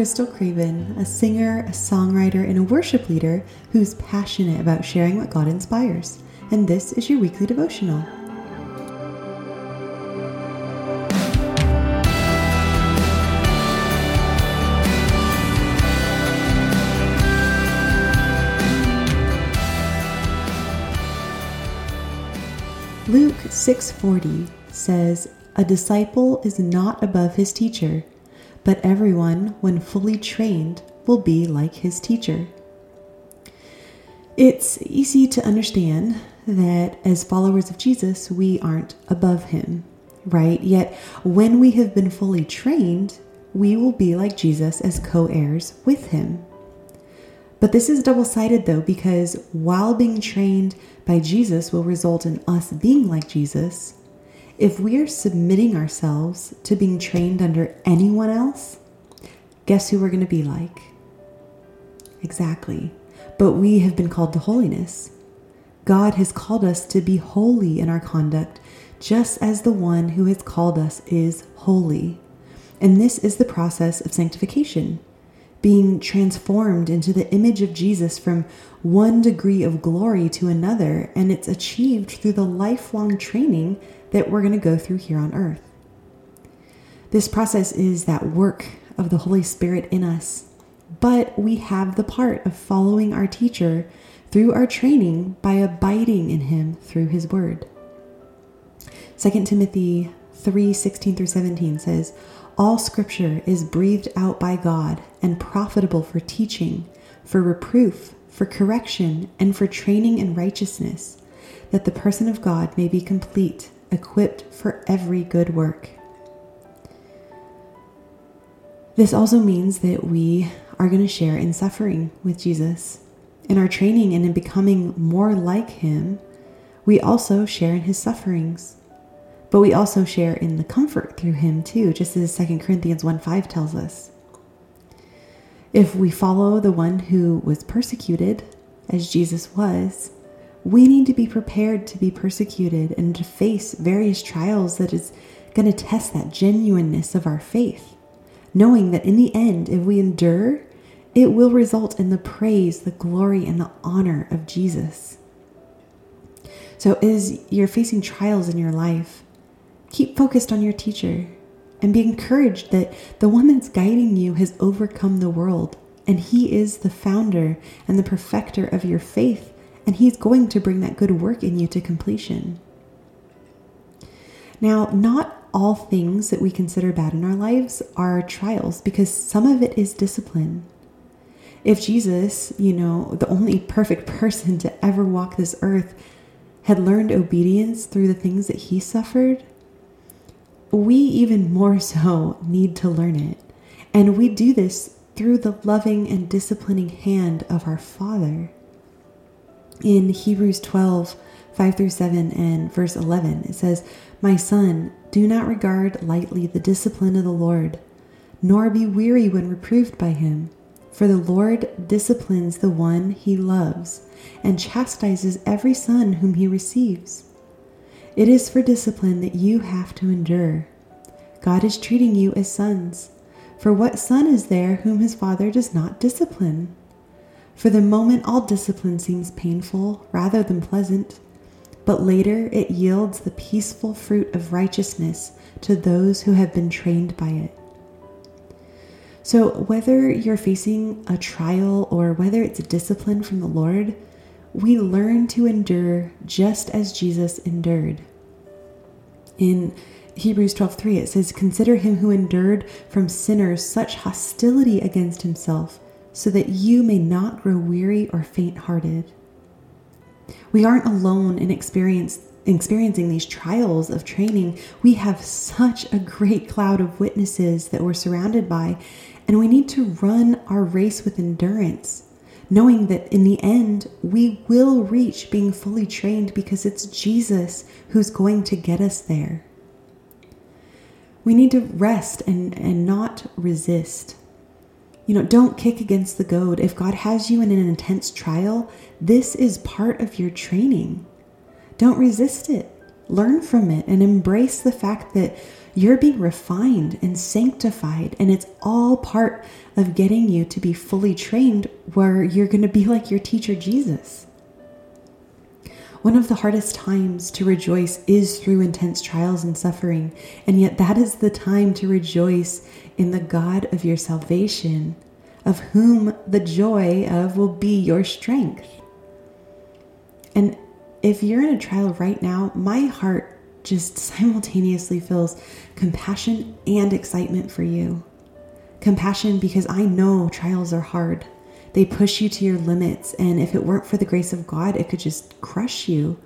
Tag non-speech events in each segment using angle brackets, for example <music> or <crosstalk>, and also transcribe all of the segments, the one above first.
Krystal Craven, a singer, a songwriter, and a worship leader who's passionate about sharing what God inspires. And this is your weekly devotional. Luke 6:40 says, "A disciple is not above his teacher, but everyone when fully trained will be like his teacher." It's easy to understand that as followers of Jesus, we aren't above him, right? Yet when we have been fully trained, we will be like Jesus as co-heirs with him. But this is double sided though, because while being trained by Jesus will result in us being like Jesus, if we are submitting ourselves to being trained under anyone else, guess who we're going to be like? Exactly. But we have been called to holiness. God has called us to be holy in our conduct, just as the one who has called us is holy. And this is the process of sanctification being transformed into the image of Jesus from one degree of glory to another, and it's achieved through the lifelong training that we're going to go through here on earth. This process is that work of the Holy Spirit in us, but we have the part of following our teacher through our training by abiding in him through his word. 2 Timothy 3 16 through 17 says, all scripture is breathed out by God and profitable for teaching, for reproof, for correction, and for training in righteousness, that the person of God may be complete, equipped for every good work. This also means that we are going to share in suffering with Jesus. In our training and in becoming more like him, we also share in his sufferings. But we also share in the comfort through him too, just as 2 Corinthians 1 5 tells us. If we follow the one who was persecuted, as Jesus was, we need to be prepared to be persecuted and to face various trials that is going to test that genuineness of our faith, knowing that in the end, if we endure, it will result in the praise, the glory, and the honor of Jesus. So, as you're facing trials in your life, Keep focused on your teacher and be encouraged that the one that's guiding you has overcome the world and he is the founder and the perfecter of your faith and he's going to bring that good work in you to completion. Now, not all things that we consider bad in our lives are trials because some of it is discipline. If Jesus, you know, the only perfect <laughs> person to ever walk this earth, had learned obedience through the things that he suffered, we even more <laughs> so need to learn it. And we do this through the loving and disciplining hand of our Father. In Hebrews 12, 5 through 7 and verse 11, it says, My son, do not regard lightly the discipline of the Lord, nor be weary when reproved by him. For the Lord disciplines the one he loves, and chastises every son whom he receives. It is for discipline that you have to endure. God is treating you as sons. For what son is there whom his father does not discipline? For the moment, all discipline seems painful rather than pleasant, but later it yields the peaceful fruit of righteousness to those who have been trained by it. So, whether you're facing a trial or whether it's a discipline from the Lord, we learn to endure just as Jesus endured. In Hebrews 12:3 it says consider him who endured from sinners such hostility against himself so that you may not grow weary or faint-hearted. We aren't alone in experience, experiencing these trials of training. We have such a great cloud of witnesses that we're surrounded by, and we need to run our race with endurance knowing that in the end, we will reach being fully trained because it's Jesus who's going to get us there. We need to rest and, and not resist. You know, don't kick against the goad. If God has you in an intense trial, this is part of your training. Don't resist it. learn from it and embrace the fact that you're being refined and sanctified, and it's all part of getting you to be fully trained where you're going to be like your teacher, Jesus. One of the hardest times to rejoice is through intense trials and suffering, and yet that is the time to rejoice in the God of your salvation, of whom the joy of will be your strength. And if you're in a trial right now, my heart just simultaneously feels compassion and excitement for you. Compassion because I know trials are hard. They push you to your limits, and if it weren't for the grace of God, it could just crush you.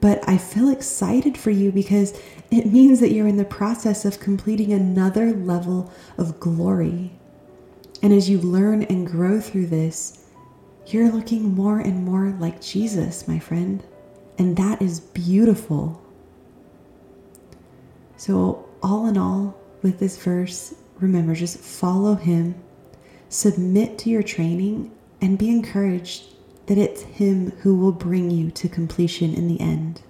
But I feel excited for you because it <laughs> means that you're in the process of completing another level of glory. And as you learn and grow through this, you're looking more and more like Jesus, my friend. And that is beautiful. So, all in all, with this verse, remember just follow Him Submit to your training and be encouraged that it's Him who will bring you to completion in the end.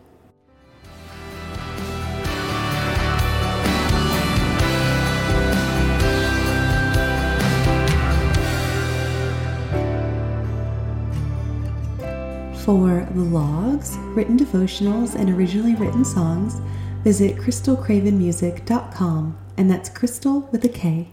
For vlogs, written devotionals, and originally written songs, visit krystalcravenmusic.com, and that's Krystal with a K.